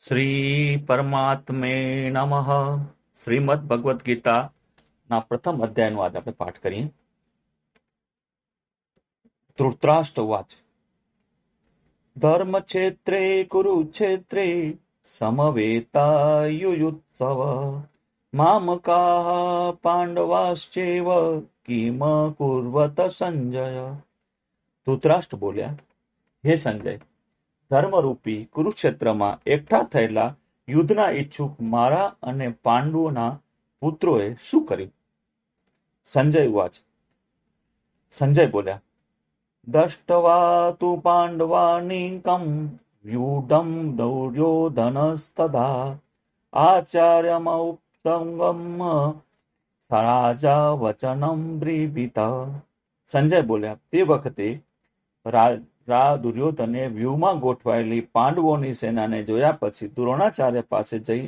શ્રી પરમાત્મે નમઃ શ્રીમદ ભગવદ્ ગીતા ના પ્રથમ અધ્યાયનો આજે આપણે પાઠ કરીએ ધૃતરાષ્ટ્ર વાચ ધર્મ ક્ષેત્રે કુરુક્ષેત્રે સમવેતાયુયુત્સવ મામકાः પાંડવાશ્ચેવ કિમ કુર્વત સંજય ધૃતરાષ્ટ્ર બોલ્યા હે સંજય ધર્મરૂપી કુરુક્ષેત્રમાં એકઠા થયેલા યુદ્ધના ઈચ્છુક મારા અને પાંડુઓના પુત્રોએ શું કર્યું? સંજય વાચ સંજય બોલ્યા દષ્ટવા તુ પાંડવાનિકમ વ્યુઢમ દૌર્યોધનસ્તદા આચાર્યમૌપસંગમ રાજા વચનમ બ્રીબિત સંજય બોલ્યા, તે વખતે દુર્યોધને વ્યૂહમાં ગોઠવાયેલી પાંડવોની સેનાને જોયા પછી દ્રોણાચાર્ય પાસે જઈ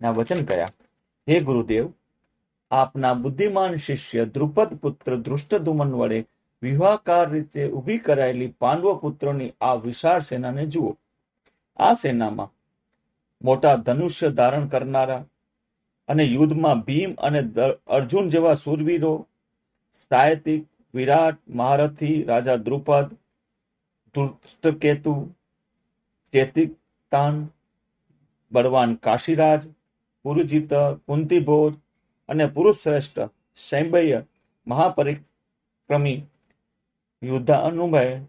વચન કયા હે ગુરુદેવ, આપના બુદ્ધિમાન શિષ્ય દ્રુપદ પુત્ર દૃષ્ટદુમન વડે વિવાહકાર રીતે ઊભી કરાયેલી પાંડવ પુત્રની આ વિશાળ સેનાને જુઓ. આ સેનામાં મોટા ધનુષ્ય ધારણ કરનારા અને યુદ્ધમાં ભીમ અને અર્જુન જેવા સુરવીરો, સાયતિક, વિરાટ, મહારથી, રાજા દ્રુપદ ધૃષ્ટકેતુ ચેતિકતાન બળવાન કાશીરાજ પુરુજીત કુંતીભોજ અને પુરુષ શ્રેષ્ઠ સૈંબય મહાપરિક્રમી યુદ્ધાનુભય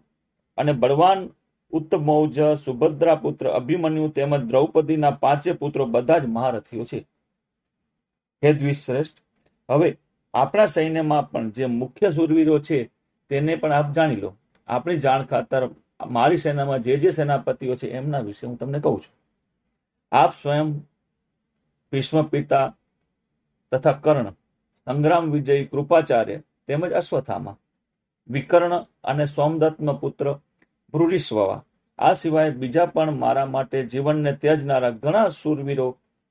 અને બળવાન ઉત્તમૌજ સુભદ્રા પુત્ર અભિમન્યુ તેમજ દ્રૌપદીના પાંચે પુત્રો બધા જ મહારથીઓ છે. હે દ્વિશ્રેષ્ઠ, હવે આપણા સૈન્યમાં પણ જે મુખ્ય સુરવીરો છે, તેને પણ આપ જાણી લો. આપણી જાણ ખાતર મારી સેનામાં જે જે સેનાપતિઓ છે એમના વિશે હું તમને કહું છું. આપ સ્વયં ભીષ્મ પિતા તથા કર્ણ, સંગ્રામ વિજય, કૃપાચાર્ય તેમજ અશ્વથામા, વિકર્ણ અને સોમદત્તનો પુત્ર ભ્રુરીશ્વવા આ સિવાય બીજા પણ મારા માટે જીવનને ત્યજનારા ઘણા શૂરવીરો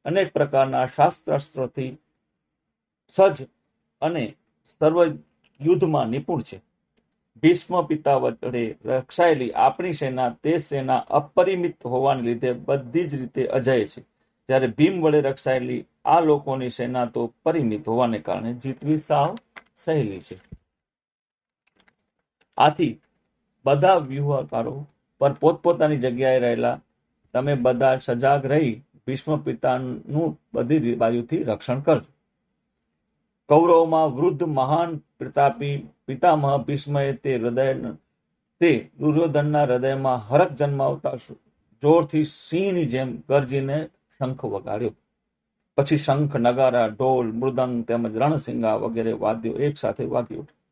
અનેક પ્રકારના શાસ્ત્રાસ્ત્રોથી સજ્જ અને સર્વ યુદ્ધમાં નિપુણ છે. ભીષ્મ પિતા વડે રક્ષાયેલી આપણી સેના તે સેના અપરિમિત હોવાને લીધે બધી જ રીતે અજય છે. જ્યારે ભીમ વડે રક્ષાયેલી આ લોકોની સેના તો પરિમિત હોવાને કારણે જીતવી સાવ સહેલી છે. આથી બધા વ્યૂહકારો પર પોતપોતાની જગ્યાએ રહેલા તમે બધા સજાગ રહી ભીષ્મ પિતાનું બધી બાજુથી રક્ષણ કરજો. કૌરવમાં વૃદ્ધ મહાન પ્રતાપી પિતામહ ભીષ્મએ તે હૃદય તે દુર્યોધનના હૃદયમાં હરક જન્માવતા જોરથી સિંહની જેમ ગરજીને શંખ વગાડ્યો. પછી શંખ, નગારા, ઢોલ, મૃદંગ તેમજ રણસિંગા વગેરે વાદ્યો એક સાથે વાગી ઉઠ્યા.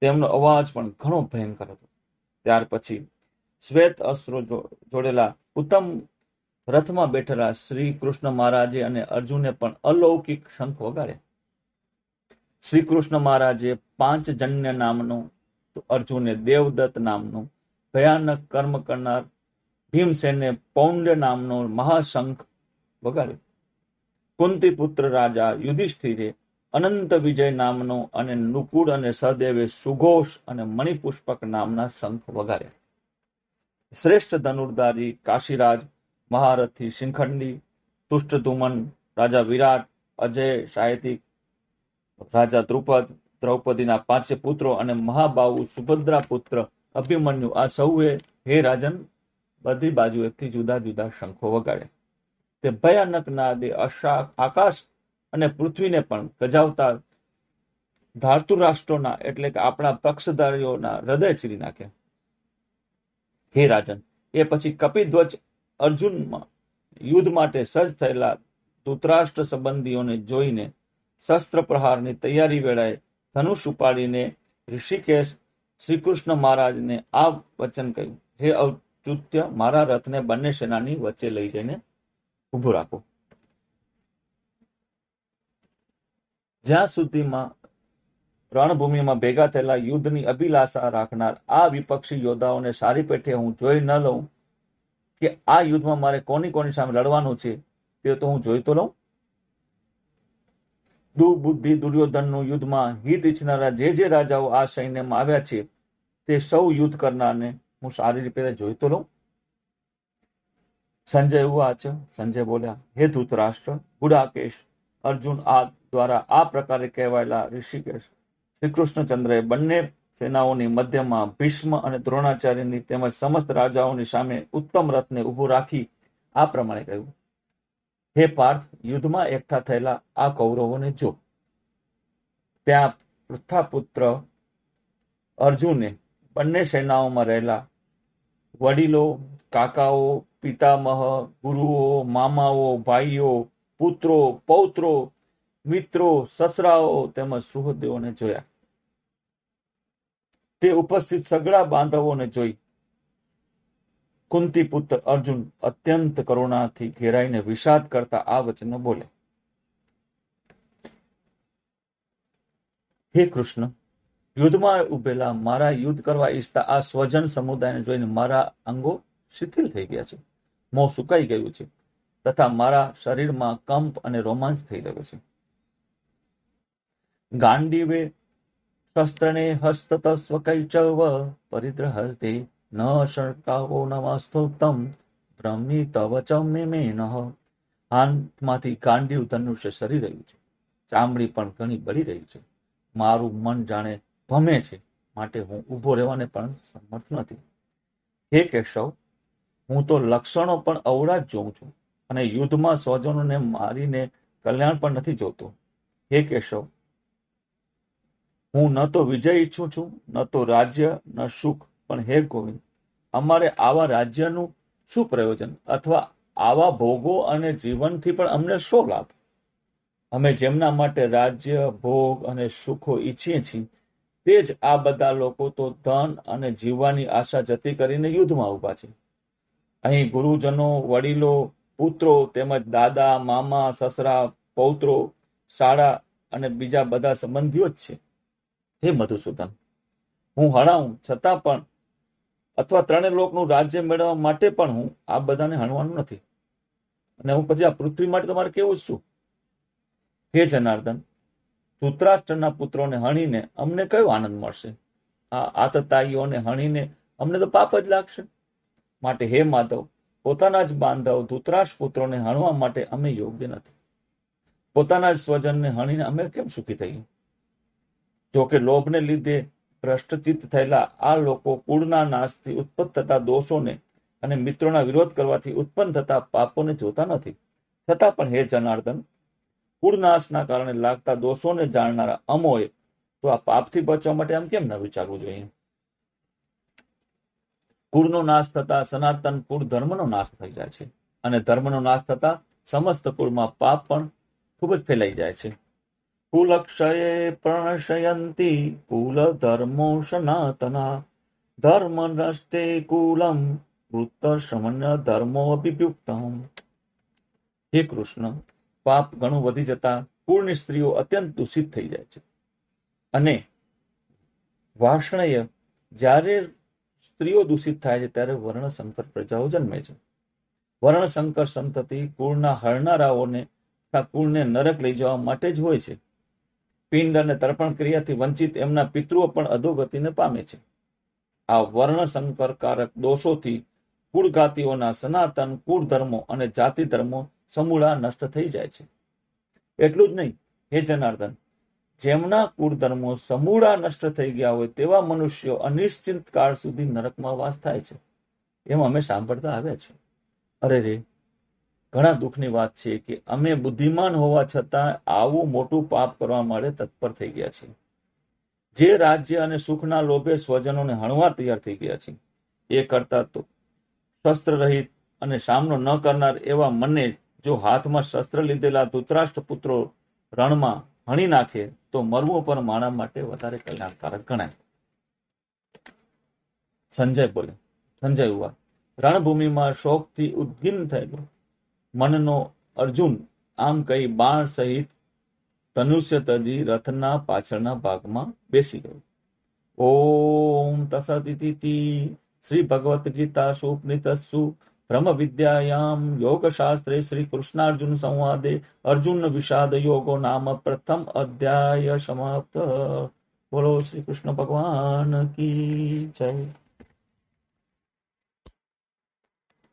તેમનો અવાજ પણ ઘણો ભયંકર હતો. ત્યાર પછી શ્વેત અસ્ત્રો જોડેલા ઉત્તમ રથમાં બેઠેલા શ્રી કૃષ્ણ મહારાજે અને અર્જુને પણ અલૌકિક શંખ વગાડ્યા. શ્રી કૃષ્ણ મહારાજે પાંચ જન્ય નામનો અર્જુને દેવદત્ત નામનું, ભયાનક કર્મ કરનાર ભીમસેને પૌંડ નામનો મહાશંખ વગાડ્યો. કુંતી પુત્ર રાજા યુધિષ્ઠિરે અનંત વિજય નામનો અને નુકુળ અને સહદેવે સુઘોષ અને મણિપુષ્પક નામના શંખ વગાડ્યા. શ્રેષ્ઠ ધનુર્ધારી કાશીરાજ, મહારથી શિંખંડી, તુષ્ટધુમન, રાજા વિરાટ, અજય, સાયતિક રાજા દ્રુપદ, દ્રૌપદીના પાંચે પુત્રો અને મહાબાહુ સુભદ્રા પુત્ર અભિમન્યુ આ સૌએ હે રાજન બધી બાજુએથી જુદા જુદા શંખો વગાડ્યા. તે ભયાનક નાદે આકાશ અને પૃથ્વીને પણ ગજાવતા ધારતુ રાષ્ટ્રોના એટલે કે આપણા પક્ષધારીઓના હૃદય ચીરી નાખ્યા. હે રાજન, એ પછી કપિધ્વજ અર્જુનમાં યુદ્ધ માટે સજ્જ થયેલા ધૂતરાષ્ટ્ર સંબંધીઓને જોઈને શસ્ત્ર પ્રહારની તૈયારી વેળાએ ધનુષ ઉપાડીને ઋષિકેશ શ્રીકૃષ્ણ મહારાજને આ વચન કહ્યું. હે ઔચુત્ય, મારા રથને બંને સેનાની વચ્ચે લઈ જઈને ઉભું રાખો. જ્યાં સુધીમાં રણભૂમિમાં ભેગા થયેલા યુદ્ધની અભિલાષા રાખનાર આ વિપક્ષી યોદ્ધાઓને સારી પેઠે હું જોઈ ન લઉં કે આ યુદ્ધમાં મારે કોની કોની સામે લડવાનું છે, તે તો હું જોઈ તો લઉં. દુર્બુદ્ધિ દુર્યોધનનું યુદ્ધમાં હિત ઈચ્છનારા જે જે રાજાઓ આ સૈન્યમાં આવ્યા છે, તે સૌ યુદ્ધ કરનારને હું સારી રીતે જોઈતો લઉં. સંજય ઉવાચ સંજય બોલ્યા, હે ધૂતરાષ્ટ્ર ગુડાકેશ અર્જુન આ દ્વારા આ પ્રકારે કહેવાયેલા ઋષિકેશ શ્રી કૃષ્ણચંદ્રએ બંને સેનાઓની મધ્યમાં ભીષ્મ અને દ્રોણાચાર્યની તેમજ સમસ્ત રાજાઓની સામે ઉત્તમ રથને ઊભું રાખી આ પ્રમાણે કહ્યું. હે પાર્થ, યુદ્ધમાં એકઠા થયેલા આ કૌરવોને જો. ત્યાં પૃથ્થાપુત્ર અર્જુને બંને સેનાઓમાં રહેલા વડીલો, કાકાઓ, પિતામહ, ગુરુઓ, મામાઓ, ભાઈઓ, પુત્રો, પૌત્રો, મિત્રો, સસરાઓ તેમજ સુહૃદેવોને જોયા. તે ઉપસ્થિત સગળા બાંધવોને જોઈ કુંતી પુત્ર અર્જુન અત્યંત કરુણાથી ઘેરાઈને વિષાદ કરતા આ વચનો બોલે. હે કૃષ્ણ, યુદ્ધમાં ઉભેલા મારા યુદ્ધ કરવા ઈચ્છતા આ સ્વજન સમુદાયને જોઈને મારા અંગો શિથિલ થઈ ગયા છે. મોં સુકાઈ ગયું છે તથા મારા શરીરમાં કંપ અને રોમાંચ થઈ રહ્યો છે. ગાંડીવે શસ્ત્રને હસ્તતસ્વ કૈચવ પરિદ્ર હસ્તે ન બ્રહ્મી તવચમ મે નહ હાથમાંથી ગાંડીવ ધનુષ્ય સરી રહ્યું છે. ચામડી પણ ઘણી બળી રહી છે. મારું મન જાણે ભમે છે, માટે હું ઊભો રહેવાને પણ સમર્થ નથી. હે કેશવ, હું તો લક્ષણો પણ અવળા જ જોઉં છું અને યુદ્ધમાં સ્વજનોને મારીને કલ્યાણ પણ નથી જોતો. હે કેશવ, હું ન તો વિજય ઈચ્છું છું, ન તો રાજ્ય, ન સુખ પણ હે ગોવિંદ, અમારે આવા રાજ્યનું શું પ્રયોજન અથવા આવા ભોગો અને જીવનથી પણ અમને શો લાભ? અમે જેમના માટે રાજ્ય, ભોગ અને સુખો ઈચ્છીએ છીએ, તે જ આ બધા લોકો તો ધન અને જીવવાની આશા જતી કરીને યુદ્ધમાં ઊભા છે. અહીં ગુરુજનો, વડીલો, પુત્રો તેમજ દાદા, મામા, સસરા, પૌત્રો, શાળા અને બીજા બધા સંબંધીઓ જ છે. હે મધુસૂદન, હું હણાવું છતાં પણ અથવા ત્રણેય લોકનું રાજ્ય મેળવવા માટે પણ હું આ બધાને હણવાનું નથી. અને હું પછી આ પૃથ્વી માટે તમારે કેવું છું હે જનાર્દન, ધૂતરાષ્ટ્રના પુત્રોને હણીને અમને કયો આનંદ મળશે? આ આતતાઈઓને હણીને અમને તો પાપ જ લાગશે. માટે હે માધવ, પોતાના જ બાંધવ ધૂતરાષ્ટ્ર પુત્રોને હણવા માટે અમે યોગ્ય નથી. પોતાના જ સ્વજનને હણીને અમે કેમ સુખી થઈએ? જોકે લોભને લીધે ભ્રષ્ટચિત્ત થયેલા આ લોકો કુળના નાશથી ઉત્પન્ન થતા દોષોને અને મિત્રોના વિરોધ કરવાથી ઉત્પન્ન થતા પાપોને જોતા નથી. છતાં પણ હે જનાર્દન કુળનાશના કારણે લાગતા દોષોને જાણનારા અમોએ તો આ પાપથી બચવા માટે આમ કેમ ન વિચારવું જોઈએ? કુળનો નાશ થતા સનાતન કુળ ધર્મનો નાશ થઈ જાય છે. અને ધર્મનો નાશ થતા સમસ્ત કુળમાં પાપ પણ ખૂબ જ ફેલાઈ જાય છે. કુલક્ષયે પ્રણશયંતી કુલ ધર્મો સનાતના ધર્મ નષ્ટે કુલમ વૃત્ત સમન્ય ધર્મો અભિભુક્તમ હે કૃષ્ણ પાપ ઘણું વધી જતા કુળની સ્ત્રીઓ અત્યંત દૂષિત થઈ જાય છે. અને વાર્ષણય જ્યારે સ્ત્રીઓ દૂષિત થાય છે, ત્યારે વર્ણશંકર પ્રજાઓ જન્મે છે. વર્ણશંકર સંતતિ કુળના હરનારાઓને, કુળને નરક લઈ જવા માટે જ હોય છે. પિંડ અને તર્પણ ક્રિયાથી વંચિત એમના પિતૃઓ પણ અધોગતિને પામે છે. આ વર્ણશંકરકારક દોષોથી કુળઘાતીઓના સનાતન કુળ ધર્મો અને જાતિ ધર્મો સમૂળા નષ્ટ થઈ જાય છે. એટલું જ નહીં, હે જનાર્દન, જેમના કુળ ધર્મો સમૂળા નષ્ટ થઈ ગયા હોય તેવા મનુષ્યો અનિશ્ચિત કાળ સુધી નરકમાં વાસ થાય છે. એમ અમે સાંભળતા આવ્યા છે અરે રે ઘણા દુઃખની વાત છે કે અમે બુદ્ધિમાન હોવા છતાં આવું મોટું પાપ કરવા માટે તત્પર થઈ ગયા છીએ. જે રાજ્ય અને સુખના લોભે સ્વજનોને હણવા તૈયાર થઈ ગયા છે એ કરતા તો શસ્ત્ર રહિત અને સામનો ન કરનાર એવા મને જો હાથમાં શસ્ત્ર લીધેલા ધૂતરાષ્ટ્ર પુત્રો રણમાં હણી નાખે, તો મરવું પર માણસ માટે વધારે કલ્યાણકારક ગણાય. સંજય બોલે, સંજય હુઆ રણભૂમિમાં શોકથી ઉદ્ગીન થયેલો મનનો અર્જુન આમ કહી બાણ સહિત ધનુષ્ય તજી રથના પાછળના ભાગમાં બેસી ગયો. ઓમ તસદિતિ શ્રી ભગવત ગીતા સુપનિતસ્સુ બ્રહ્મ વિદ્યાયામ યોગશાસ્ત્રે શ્રી કૃષ્ણાર્જુન સંવાદે અર્જુન વિષાદ યોગો નામ પ્રથમ અધ્યાય સમાપ્ત. બોલો શ્રી કૃષ્ણ ભગવાન કી જય.